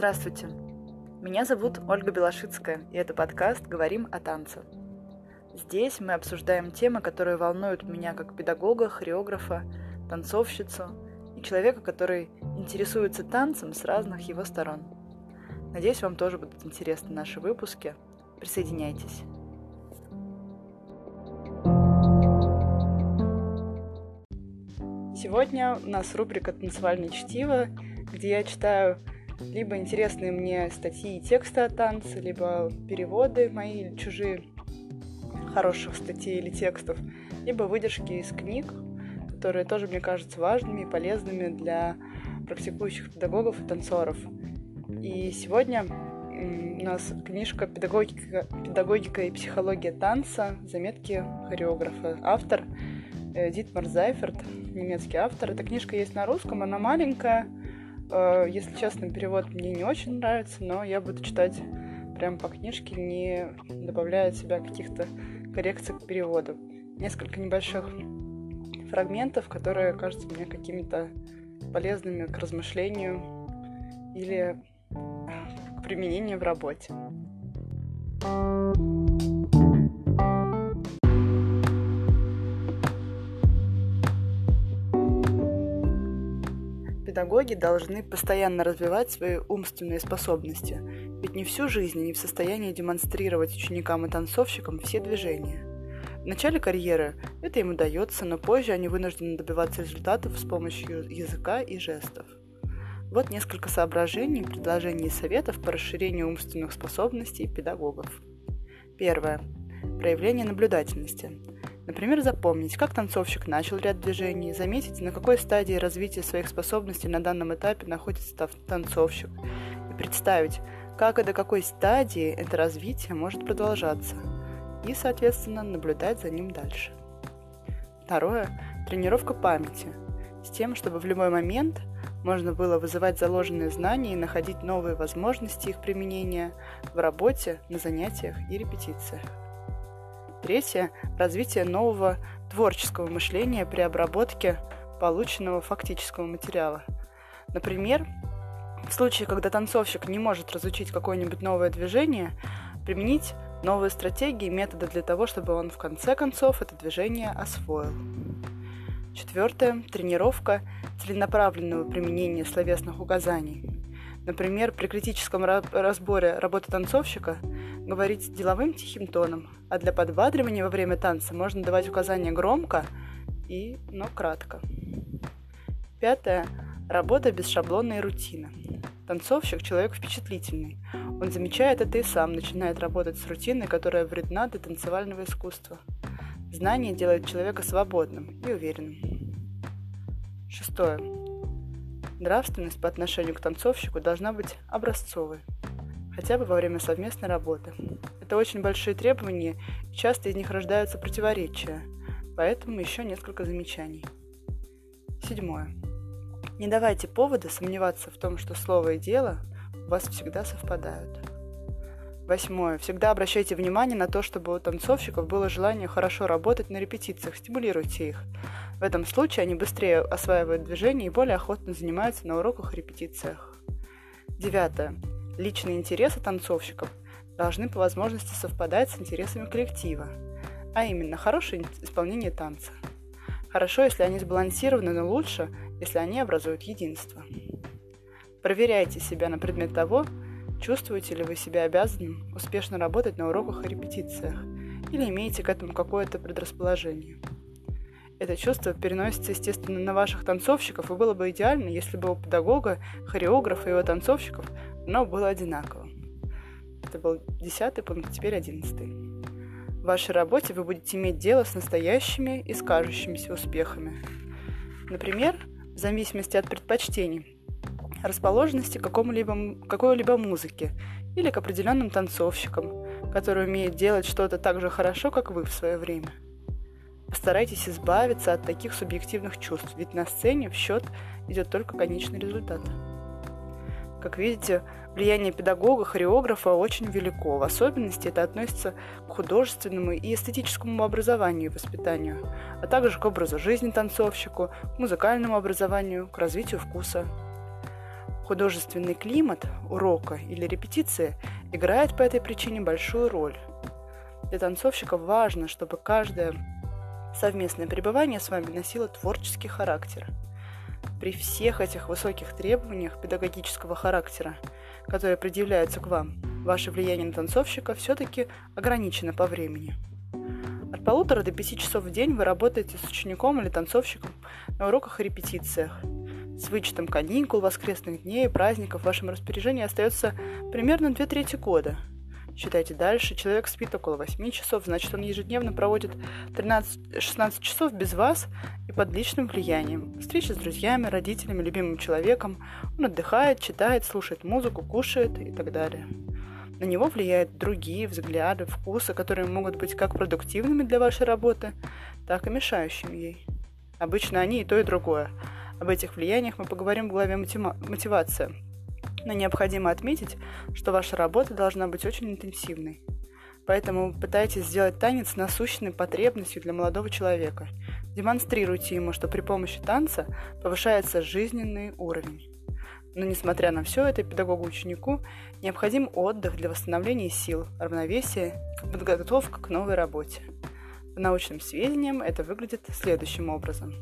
Здравствуйте. Меня зовут Ольга Белошицкая, и это подкаст «Говорим о танце». Здесь мы обсуждаем темы, которые волнуют меня как педагога, хореографа, танцовщицу и человека, который интересуется танцем с разных его сторон. Надеюсь, вам тоже будут интересны наши выпуски. Присоединяйтесь. Сегодня у нас рубрика «Танцевальное чтиво», где я читаю либо интересные мне статьи и тексты о танце, либо переводы мои или чужие хороших статей или текстов, либо выдержки из книг, которые тоже мне кажутся важными и полезными для практикующих педагогов и танцоров. И сегодня у нас книжка «Педагогика, «Педагогика и психология танца. Заметки хореографа». Автор Дитмар Зайферт, немецкий автор. Эта книжка есть на русском, она маленькая, Э, если честно, перевод мне не очень нравится, но я буду читать прямо по книжке, не добавляя от себя каких-то коррекций к переводу. Несколько небольших фрагментов, которые кажутся мне какими-то полезными к размышлению или к применению в работе. Педагоги должны постоянно развивать свои умственные способности, ведь не всю жизнь они в состоянии демонстрировать ученикам и танцовщикам все движения. В начале карьеры это им удается, но позже они вынуждены добиваться результатов с помощью языка и жестов. Вот несколько соображений, предложений и советов по расширению умственных способностей педагогов. Первое. Проявление наблюдательности. Например, запомнить, как танцовщик начал ряд движений, заметить, на какой стадии развития своих способностей на данном этапе находится танцовщик, и представить, как и до какой стадии это развитие может продолжаться, и, соответственно, наблюдать за ним дальше. Второе – тренировка памяти, с тем, чтобы в любой момент можно было вызывать заложенные знания и находить новые возможности их применения в работе, на занятиях и репетициях. Третье – развитие нового творческого мышления при обработке полученного фактического материала. Например, в случае, когда танцовщик не может разучить какое-нибудь новое движение, применить новые стратегии и методы для того, чтобы он в конце концов это движение освоил. Четвертое – тренировка целенаправленного применения словесных указаний. Например, при критическом разборе работы танцовщика говорить деловым тихим тоном, а для подбадривания во время танца можно давать указания громко и, но кратко. Пятое. Работа без шаблона и рутины. Танцовщик – человек впечатлительный. Он замечает это и сам начинает работать с рутиной, которая вредна для танцевального искусства. Знание делает человека свободным и уверенным. Шестое. Нравственность по отношению к танцовщику должна быть образцовой, хотя бы во время совместной работы. Это очень большие требования, и часто из них рождаются противоречия, поэтому еще несколько замечаний. Седьмое. Не давайте повода сомневаться в том, что слово и дело у вас всегда совпадают. Восьмое. Всегда обращайте внимание на то, чтобы у танцовщиков было желание хорошо работать на репетициях, стимулируйте их. В этом случае они быстрее осваивают движение и более охотно занимаются на уроках и репетициях. Девятое. Личные интересы танцовщиков должны по возможности совпадать с интересами коллектива, а именно хорошее исполнение танца. Хорошо, если они сбалансированы, но лучше, если они образуют единство. Проверяйте себя на предмет того, чувствуете ли вы себя обязанным успешно работать на уроках и репетициях, или имеете к этому какое-то предрасположение. Это чувство переносится, естественно, на ваших танцовщиков, и было бы идеально, если бы у педагога, хореографа и его танцовщиков оно было одинаково. Это был десятый пункт, теперь одиннадцатый. В вашей работе вы будете иметь дело с настоящими и скажущимися успехами. Например, в зависимости от предпочтений, расположенности к какому-либо, какой-либо музыке или к определенным танцовщикам, которые умеют делать что-то так же хорошо, как вы в свое время – Постарайтесь избавиться от таких субъективных чувств, ведь на сцене в счет идет только конечный результат. Как видите, влияние педагога, хореографа очень велико. В особенности это относится к художественному и эстетическому образованию и воспитанию, а также к образу жизни танцовщику, к музыкальному образованию, к развитию вкуса. Художественный климат урока или репетиции играет по этой причине большую роль. Для танцовщиков важно, чтобы каждое совместное пребывание с вами носило творческий характер. При всех этих высоких требованиях педагогического характера, которые предъявляются к вам, ваше влияние на танцовщика все-таки ограничено по времени. От полутора до пяти часов в день вы работаете с учеником или танцовщиком на уроках и репетициях. С вычетом каникул, воскресных дней и праздников в вашем распоряжении остается примерно две трети года. Считайте дальше, человек спит около 8 часов, значит он ежедневно проводит 13-16 часов без вас и под личным влиянием. Встречи с друзьями, родителями, любимым человеком. Он отдыхает, читает, слушает музыку, кушает и так далее. На него влияют другие взгляды, вкусы, которые могут быть как продуктивными для вашей работы, так и мешающими ей. Обычно они и то, и другое. Об этих влияниях мы поговорим в главе «Мотивация». Но необходимо отметить, что ваша работа должна быть очень интенсивной. Поэтому пытайтесь сделать танец насущной потребностью для молодого человека. Демонстрируйте ему, что при помощи танца повышается жизненный уровень. Но несмотря на все это, педагогу-ученику необходим отдых для восстановления сил, равновесия подготовка к новой работе. По научным сведениям это выглядит следующим образом.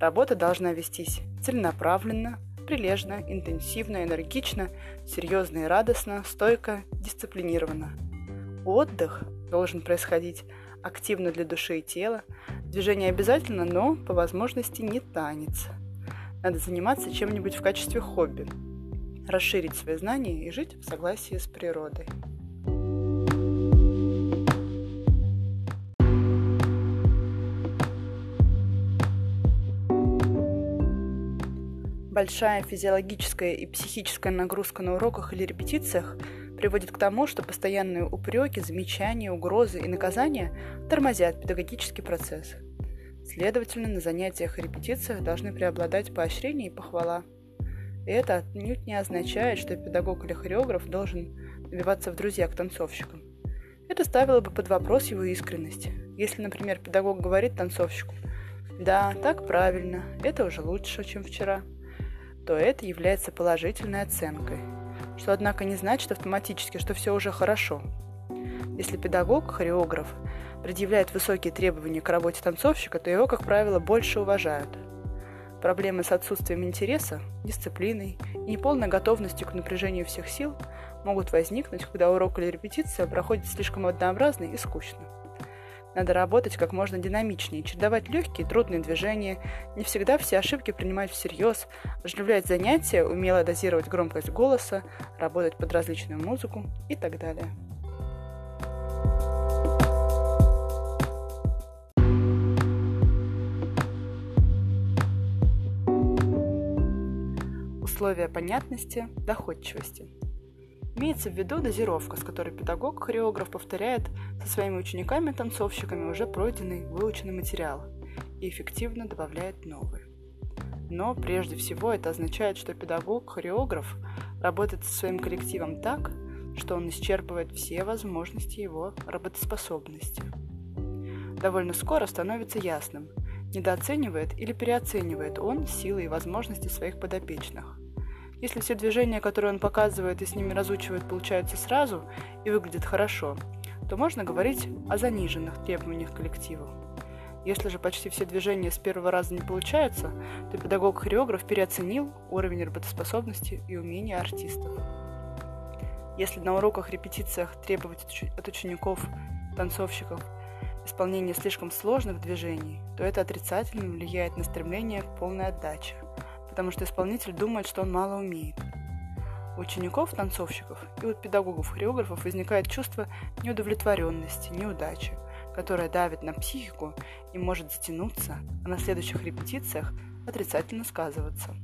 Работа должна вестись целенаправленно, прилежно, интенсивно, энергично, серьезно и радостно, стойко, дисциплинированно. Отдых должен происходить активно для души и тела. Движение обязательно, но по возможности не танец – надо заниматься чем-нибудь в качестве хобби, расширить свои знания и жить в согласии с природой. Большая физиологическая и психическая нагрузка на уроках или репетициях приводит к тому, что постоянные упреки, замечания, угрозы и наказания тормозят педагогический процесс – Следовательно, на занятиях и репетициях должны преобладать поощрение и похвала. И это отнюдь не означает, что педагог или хореограф должен добиваться в друзья к танцовщикам. Это ставило бы под вопрос его искренность. Если, например, педагог говорит танцовщику «Да, так правильно, это уже лучше, чем вчера», то это является положительной оценкой, что, однако, не значит автоматически, что все уже хорошо. Если педагог, хореограф, предъявляет высокие требования к работе танцовщика, то его, как правило, больше уважают. Проблемы с отсутствием интереса, дисциплиной и неполной готовностью к напряжению всех сил могут возникнуть, когда урок или репетиция проходит слишком однообразно и скучно. Надо работать как можно динамичнее, чередовать легкие и трудные движения, не всегда все ошибки принимать всерьез, оживлять занятия, умело дозировать громкость голоса, работать под различную музыку и так далее. условия понятности, доходчивости. Имеется в виду дозировка, с которой педагог, хореограф повторяет со своими учениками-танцовщиками уже пройденный, выученный материал и эффективно добавляет новый. Но прежде всего это означает, что педагог, хореограф работает со своим коллективом так, что он исчерпывает все возможности его работоспособности. Довольно скоро становится ясным, недооценивает или переоценивает он силы и возможности своих подопечных. Если все движения, которые он показывает и с ними разучивает, получаются сразу и выглядят хорошо, то можно говорить о заниженных требованиях коллективу. Если же почти все движения с первого раза не получаются, то педагог-хореограф переоценил уровень работоспособности и умения артистов. Если на уроках, репетициях требовать от учеников, танцовщиков исполнение слишком сложных движений, то это отрицательно влияет на стремление к полной отдаче – потому что исполнитель думает, что он мало умеет. У учеников, танцовщиков и у педагогов-хореографов возникает чувство неудовлетворенности, неудачи, которое давит на психику и может затянуться, а на следующих репетициях отрицательно сказываться.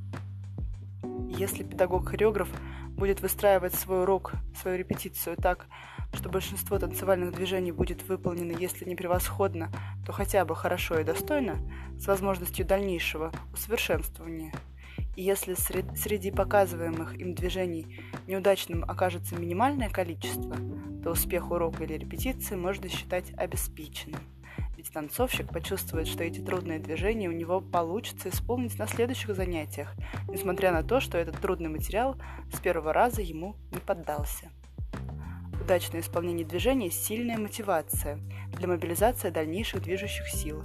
Если педагог-хореограф будет выстраивать свой урок, свою репетицию так, что большинство танцевальных движений будет выполнено, если не превосходно, то хотя бы хорошо и достойно, с возможностью дальнейшего усовершенствования – и если среди показываемых им движений неудачным окажется минимальное количество, то успех урока или репетиции можно считать обеспеченным. Ведь танцовщик почувствует, что эти трудные движения у него получится исполнить на следующих занятиях, несмотря на то, что этот трудный материал с первого раза ему не поддался. Удачное исполнение движения – сильная мотивация для мобилизации дальнейших движущих сил.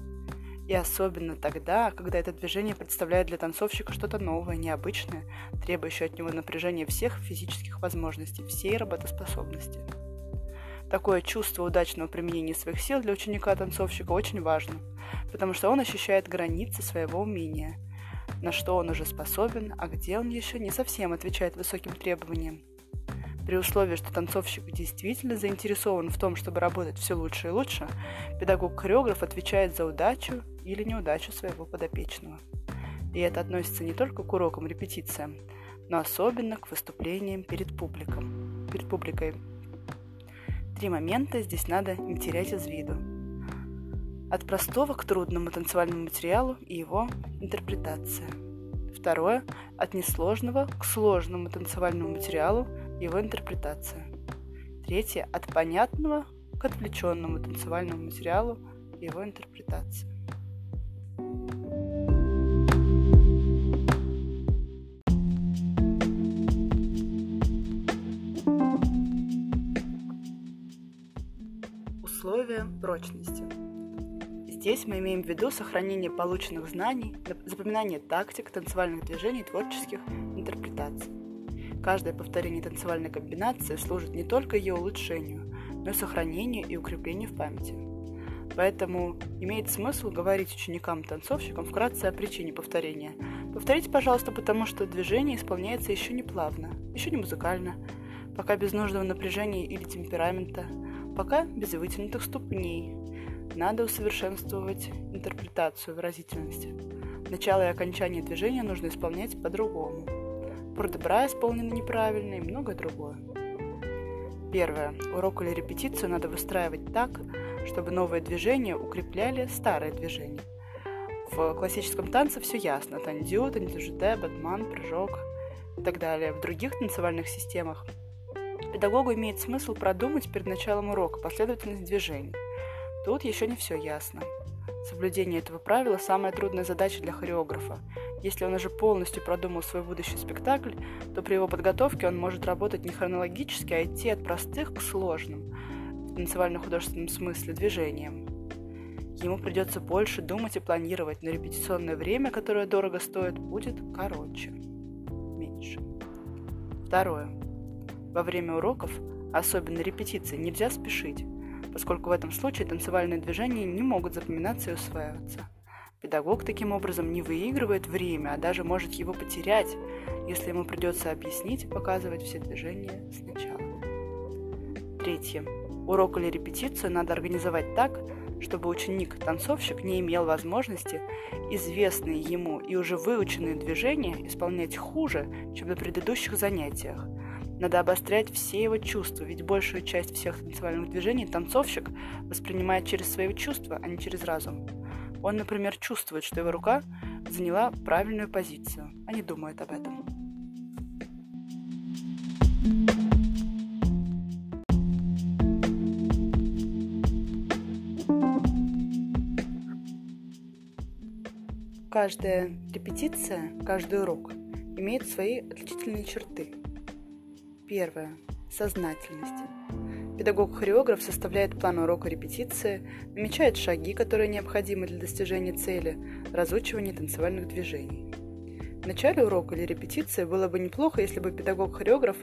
И особенно тогда, когда это движение представляет для танцовщика что-то новое, необычное, требующее от него напряжения всех физических возможностей, всей работоспособности. Такое чувство удачного применения своих сил для ученика-танцовщика очень важно, потому что он ощущает границы своего умения, на что он уже способен, а где он еще не совсем отвечает высоким требованиям. При условии, что танцовщик действительно заинтересован в том, чтобы работать все лучше и лучше, педагог-хореограф отвечает за удачу или неудачу своего подопечного. И это относится не только к урокам, репетициям, но особенно к выступлениям перед публиком, перед публикой. Три момента здесь надо не терять из виду. От простого к трудному танцевальному материалу и его интерпретация. Второе – от несложного к сложному танцевальному материалу его интерпретация. Третье – от понятного к отвлеченному танцевальному материалу его интерпретация. Прочности. Здесь мы имеем в виду сохранение полученных знаний, запоминание тактик, танцевальных движений, творческих интерпретаций. Каждое повторение танцевальной комбинации служит не только ее улучшению, но и сохранению и укреплению в памяти. Поэтому имеет смысл говорить ученикам-танцовщикам вкратце о причине повторения. Повторите, пожалуйста, потому что движение исполняется еще не плавно, еще не музыкально, пока без нужного напряжения или темперамента, пока без вытянутых ступней. Надо усовершенствовать интерпретацию выразительности. Начало и окончание движения нужно исполнять по-другому про исполнены неправильно и многое другое. Первое. Урок или репетицию надо выстраивать так, чтобы новые движения укрепляли старые движения. В классическом танце все ясно. Тандю, тандюжите, батман, прыжок и так далее. В других танцевальных системах педагогу имеет смысл продумать перед началом урока последовательность движений. Тут еще не все ясно. Соблюдение этого правила – самая трудная задача для хореографа. Если он уже полностью продумал свой будущий спектакль, то при его подготовке он может работать не хронологически, а идти от простых к сложным, в танцевально-художественном смысле, движениям. Ему придется больше думать и планировать, но репетиционное время, которое дорого стоит, будет короче, меньше. Второе. Во время уроков, особенно репетиции, нельзя спешить поскольку в этом случае танцевальные движения не могут запоминаться и усваиваться. Педагог таким образом не выигрывает время, а даже может его потерять, если ему придется объяснить и показывать все движения сначала. Третье. Урок или репетицию надо организовать так, чтобы ученик-танцовщик не имел возможности известные ему и уже выученные движения исполнять хуже, чем на предыдущих занятиях, надо обострять все его чувства, ведь большую часть всех танцевальных движений танцовщик воспринимает через свои чувства, а не через разум. Он, например, чувствует, что его рука заняла правильную позицию, а не думает об этом. Каждая репетиция, каждый урок имеет свои отличительные черты – Первое. Сознательность. Педагог-хореограф составляет план урока репетиции, намечает шаги, которые необходимы для достижения цели, разучивания танцевальных движений. В начале урока или репетиции было бы неплохо, если бы педагог-хореограф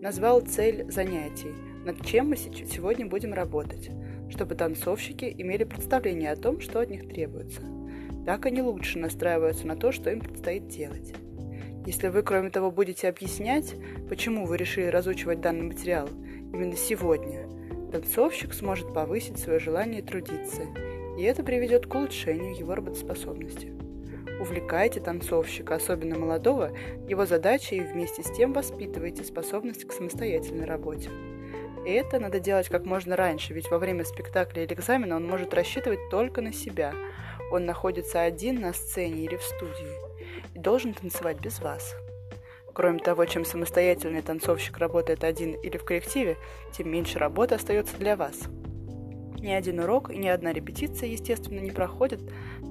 назвал цель занятий, над чем мы сегодня будем работать, чтобы танцовщики имели представление о том, что от них требуется. Так они лучше настраиваются на то, что им предстоит делать. Если вы, кроме того, будете объяснять, почему вы решили разучивать данный материал именно сегодня, танцовщик сможет повысить свое желание трудиться, и это приведет к улучшению его работоспособности. Увлекайте танцовщика, особенно молодого, его задачей и вместе с тем воспитывайте способность к самостоятельной работе. И это надо делать как можно раньше, ведь во время спектакля или экзамена он может рассчитывать только на себя. Он находится один на сцене или в студии должен танцевать без вас. Кроме того, чем самостоятельный танцовщик работает один или в коллективе, тем меньше работы остается для вас. Ни один урок и ни одна репетиция, естественно, не проходят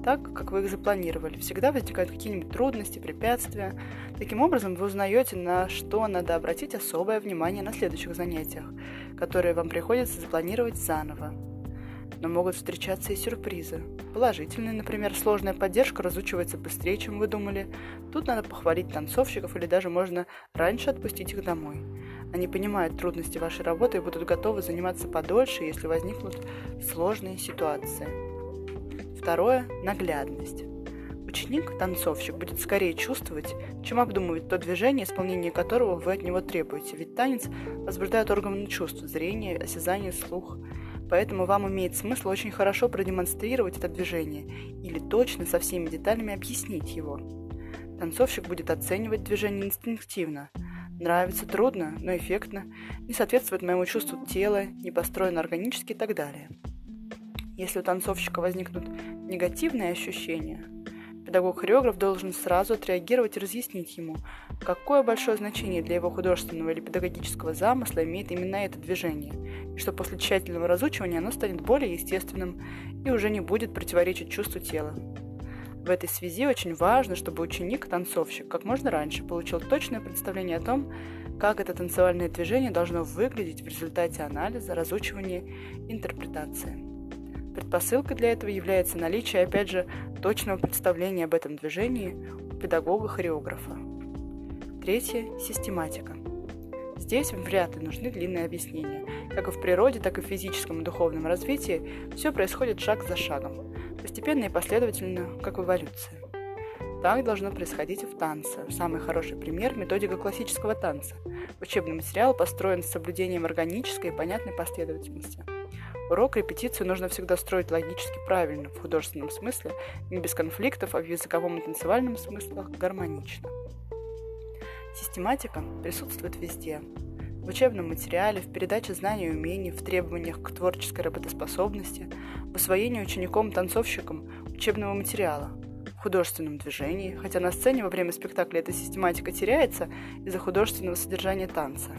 так, как вы их запланировали. Всегда возникают какие-нибудь трудности, препятствия. Таким образом, вы узнаете, на что надо обратить особое внимание на следующих занятиях, которые вам приходится запланировать заново. Но могут встречаться и сюрпризы. Положительные, например, сложная поддержка разучивается быстрее, чем вы думали. Тут надо похвалить танцовщиков или даже можно раньше отпустить их домой. Они понимают трудности вашей работы и будут готовы заниматься подольше, если возникнут сложные ситуации. Второе – наглядность. Ученик, танцовщик, будет скорее чувствовать, чем обдумывать то движение, исполнение которого вы от него требуете, ведь танец возбуждает органы чувств – зрение, осязание, слух. Поэтому вам имеет смысл очень хорошо продемонстрировать это движение или точно со всеми деталями объяснить его. Танцовщик будет оценивать движение инстинктивно – Нравится, трудно, но эффектно, не соответствует моему чувству тела, не построено органически и так далее. Если у танцовщика возникнут негативные ощущения, педагог-хореограф должен сразу отреагировать и разъяснить ему, какое большое значение для его художественного или педагогического замысла имеет именно это движение, и что после тщательного разучивания оно станет более естественным и уже не будет противоречить чувству тела. В этой связи очень важно, чтобы ученик-танцовщик как можно раньше получил точное представление о том, как это танцевальное движение должно выглядеть в результате анализа, разучивания, интерпретации. Предпосылкой для этого является наличие, опять же, точного представления об этом движении у педагога-хореографа. Третье – систематика. Здесь вряд ли нужны длинные объяснения. Как и в природе, так и в физическом и духовном развитии все происходит шаг за шагом, постепенно и последовательно, как в эволюции. Так должно происходить и в танце. Самый хороший пример – методика классического танца. Учебный материал построен с соблюдением органической и понятной последовательности. Урок, репетицию нужно всегда строить логически правильно, в художественном смысле, не без конфликтов, а в языковом и танцевальном смыслах гармонично. Систематика присутствует везде. В учебном материале, в передаче знаний и умений, в требованиях к творческой работоспособности, в освоении учеником-танцовщиком учебного материала, в художественном движении, хотя на сцене во время спектакля эта систематика теряется из-за художественного содержания танца,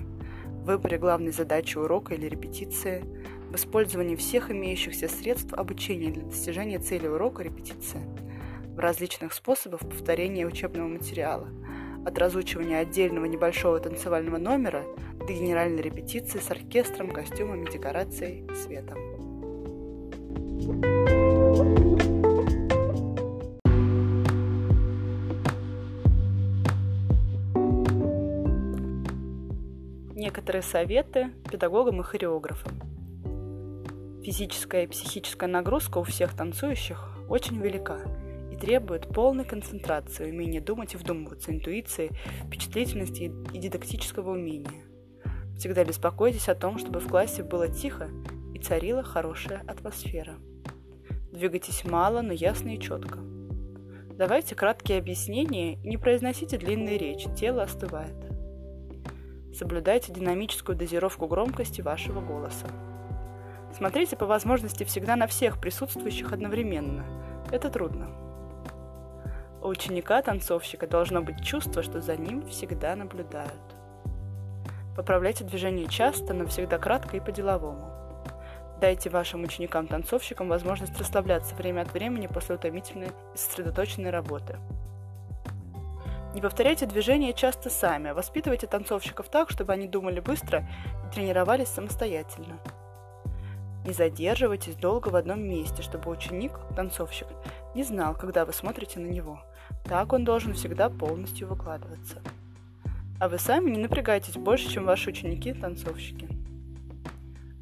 в выборе главной задачи урока или репетиции, в использовании всех имеющихся средств обучения для достижения цели урока репетиции, в различных способах повторения учебного материала – от разучивания отдельного небольшого танцевального номера до генеральной репетиции с оркестром, костюмами, декорацией, светом. Некоторые советы педагогам и хореографам. Физическая и психическая нагрузка у всех танцующих очень велика – требует полной концентрации, умения думать и вдумываться, интуиции, впечатлительности и дидактического умения. Всегда беспокойтесь о том, чтобы в классе было тихо и царила хорошая атмосфера. Двигайтесь мало, но ясно и четко. Давайте краткие объяснения и не произносите длинные речи, тело остывает. Соблюдайте динамическую дозировку громкости вашего голоса. Смотрите по возможности всегда на всех присутствующих одновременно. Это трудно. У ученика-танцовщика должно быть чувство, что за ним всегда наблюдают. Поправляйте движение часто, но всегда кратко и по-деловому. Дайте вашим ученикам-танцовщикам возможность расслабляться время от времени после утомительной и сосредоточенной работы. Не повторяйте движения часто сами, а воспитывайте танцовщиков так, чтобы они думали быстро и тренировались самостоятельно. Не задерживайтесь долго в одном месте, чтобы ученик, танцовщик, не знал, когда вы смотрите на него. Так он должен всегда полностью выкладываться. А вы сами не напрягайтесь больше, чем ваши ученики-танцовщики.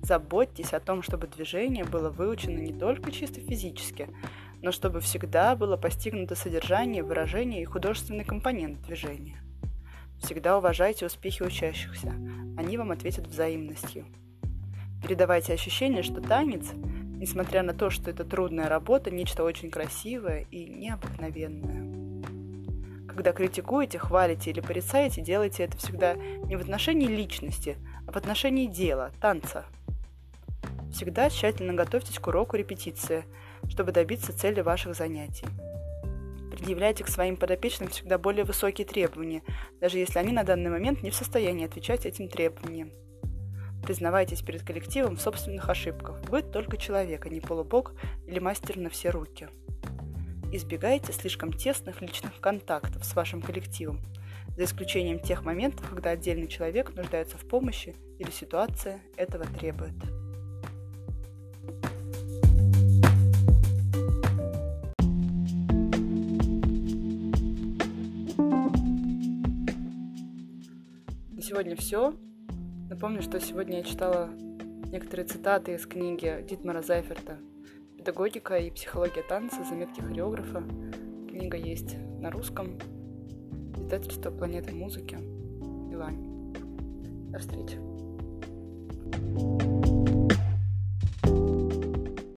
Заботьтесь о том, чтобы движение было выучено не только чисто физически, но чтобы всегда было постигнуто содержание, выражение и художественный компонент движения. Всегда уважайте успехи учащихся, они вам ответят взаимностью – передавайте ощущение, что танец, несмотря на то, что это трудная работа, нечто очень красивое и необыкновенное. Когда критикуете, хвалите или порицаете, делайте это всегда не в отношении личности, а в отношении дела, танца. Всегда тщательно готовьтесь к уроку репетиции, чтобы добиться цели ваших занятий. Предъявляйте к своим подопечным всегда более высокие требования, даже если они на данный момент не в состоянии отвечать этим требованиям. Признавайтесь перед коллективом в собственных ошибках. Вы только человек, а не полубог или мастер на все руки. Избегайте слишком тесных личных контактов с вашим коллективом, за исключением тех моментов, когда отдельный человек нуждается в помощи или ситуация этого требует. На сегодня все. Напомню, что сегодня я читала некоторые цитаты из книги Дитмара Зайферта «Педагогика и психология танца. Заметки хореографа». Книга есть на русском. Издательство «Планета музыки». Илань. До встречи. thank you